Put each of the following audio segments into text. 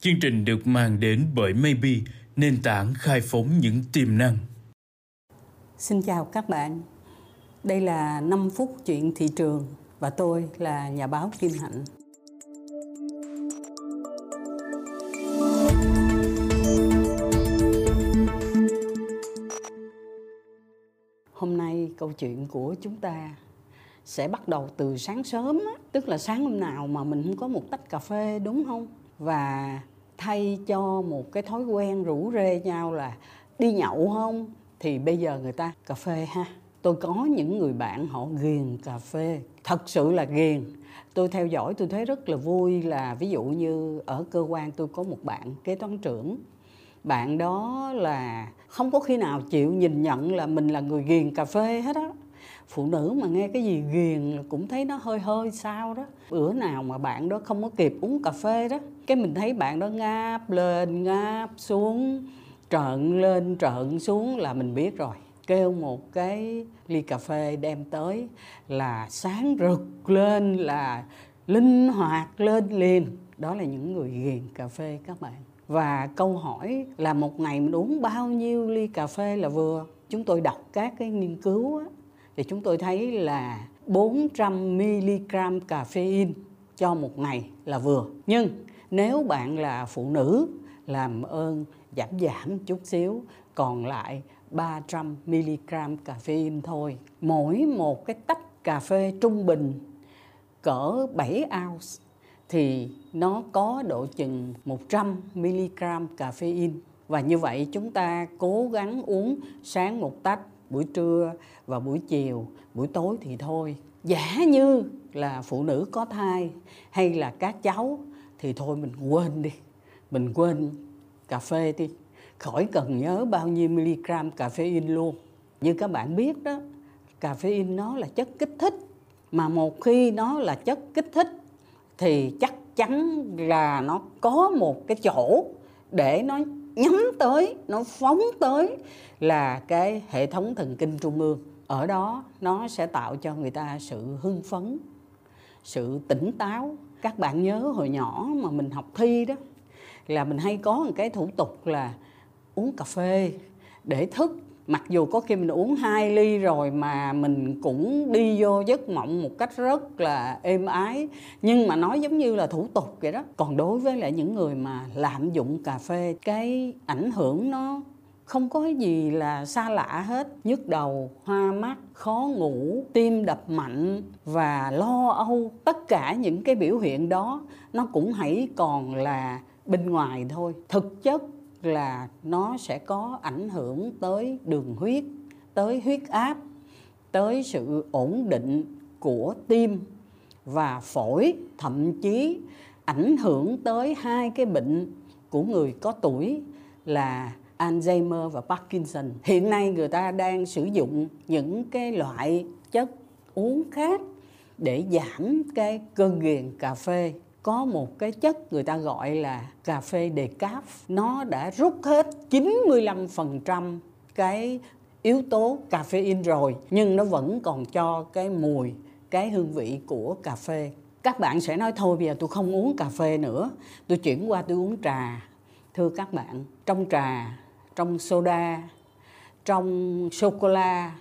Chương trình được mang đến bởi Maybe, nền tảng khai phóng những tiềm năng. Xin chào các bạn. Đây là 5 phút chuyện thị trường và tôi là nhà báo Kim Hạnh. Hôm nay câu chuyện của chúng ta sẽ bắt đầu từ sáng sớm tức là sáng hôm nào mà mình không có một tách cà phê đúng không? Và thay cho một cái thói quen rủ rê nhau là đi nhậu không? Thì bây giờ người ta cà phê ha. Tôi có những người bạn họ ghiền cà phê. Thật sự là ghiền. Tôi theo dõi, tôi thấy rất là vui là ví dụ như ở cơ quan tôi có một bạn kế toán trưởng. Bạn đó là không có khi nào chịu nhìn nhận là mình là người ghiền cà phê hết á phụ nữ mà nghe cái gì ghiền cũng thấy nó hơi hơi sao đó. Bữa nào mà bạn đó không có kịp uống cà phê đó cái mình thấy bạn đó ngáp lên ngáp xuống trợn lên trợn xuống là mình biết rồi. Kêu một cái ly cà phê đem tới là sáng rực lên là linh hoạt lên liền. Đó là những người ghiền cà phê các bạn. Và câu hỏi là một ngày mình uống bao nhiêu ly cà phê là vừa? Chúng tôi đọc các cái nghiên cứu á, thì chúng tôi thấy là 400 mg caffeine cho một ngày là vừa. Nhưng nếu bạn là phụ nữ, làm ơn, giảm giảm chút xíu, còn lại 300 mg caffeine thôi. Mỗi một cái tách cà phê trung bình cỡ 7 ounce thì nó có độ chừng 100 mg caffeine và như vậy chúng ta cố gắng uống sáng một tách buổi trưa và buổi chiều, buổi tối thì thôi. Giả như là phụ nữ có thai hay là các cháu thì thôi mình quên đi. Mình quên cà phê đi. Khỏi cần nhớ bao nhiêu miligram cà phê in luôn. Như các bạn biết đó, cà phêin nó là chất kích thích. Mà một khi nó là chất kích thích thì chắc chắn là nó có một cái chỗ để nó nhắm tới, nó phóng tới là cái hệ thống thần kinh trung ương. Ở đó, nó sẽ tạo cho người ta sự hưng phấn, sự tỉnh táo. Các bạn nhớ hồi nhỏ mà mình học thi đó, là mình hay có một cái thủ tục là uống cà phê để thức mặc dù có khi mình uống hai ly rồi mà mình cũng đi vô giấc mộng một cách rất là êm ái. Nhưng mà nói giống như là thủ tục vậy đó. Còn đối với lại những người mà lạm dụng cà phê, cái ảnh hưởng nó không có gì là xa lạ hết. Nhức đầu, hoa mắt, khó ngủ, tim đập mạnh và lo âu. Tất cả những cái biểu hiện đó nó cũng hãy còn là bên ngoài thôi. Thực chất là nó sẽ có ảnh hưởng tới đường huyết, tới huyết áp, tới sự ổn định của tim và phổi, thậm chí ảnh hưởng tới hai cái bệnh của người có tuổi là Alzheimer và Parkinson. Hiện nay người ta đang sử dụng những cái loại chất uống khác để giảm cái cơn ghiền cà phê có một cái chất người ta gọi là cà phê decaf nó đã rút hết 95% cái yếu tố caffeine rồi, nhưng nó vẫn còn cho cái mùi, cái hương vị của cà phê. Các bạn sẽ nói, thôi bây giờ tôi không uống cà phê nữa, tôi chuyển qua tôi uống trà. Thưa các bạn, trong trà, trong soda, trong sô cô la,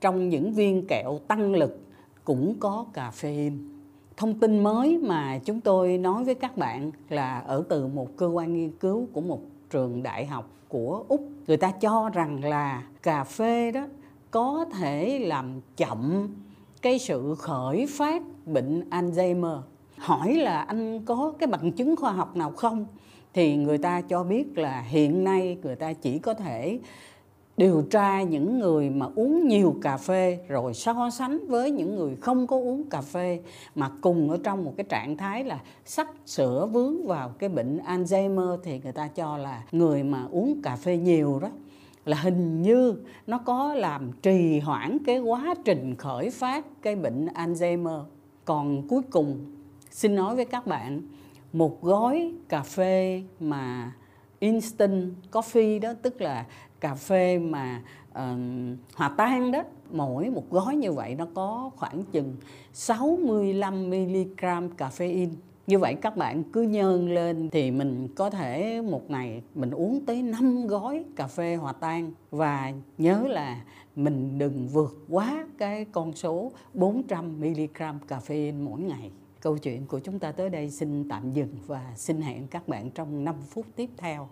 trong những viên kẹo tăng lực cũng có caffeine thông tin mới mà chúng tôi nói với các bạn là ở từ một cơ quan nghiên cứu của một trường đại học của úc. Người ta cho rằng là cà phê đó có thể làm chậm cái sự khởi phát bệnh Alzheimer. Hỏi là anh có cái bằng chứng khoa học nào không? Thì người ta cho biết là hiện nay người ta chỉ có thể điều tra những người mà uống nhiều cà phê rồi so sánh với những người không có uống cà phê mà cùng ở trong một cái trạng thái là sắp sửa vướng vào cái bệnh Alzheimer thì người ta cho là người mà uống cà phê nhiều đó là hình như nó có làm trì hoãn cái quá trình khởi phát cái bệnh Alzheimer. Còn cuối cùng, xin nói với các bạn, một gói cà phê mà instant coffee đó, tức là cà phê mà uh, hòa tan đó mỗi một gói như vậy nó có khoảng chừng 65 mg caffeine như vậy các bạn cứ nhơn lên thì mình có thể một ngày mình uống tới 5 gói cà phê hòa tan và nhớ là mình đừng vượt quá cái con số 400 mg caffeine mỗi ngày. Câu chuyện của chúng ta tới đây xin tạm dừng và xin hẹn các bạn trong 5 phút tiếp theo.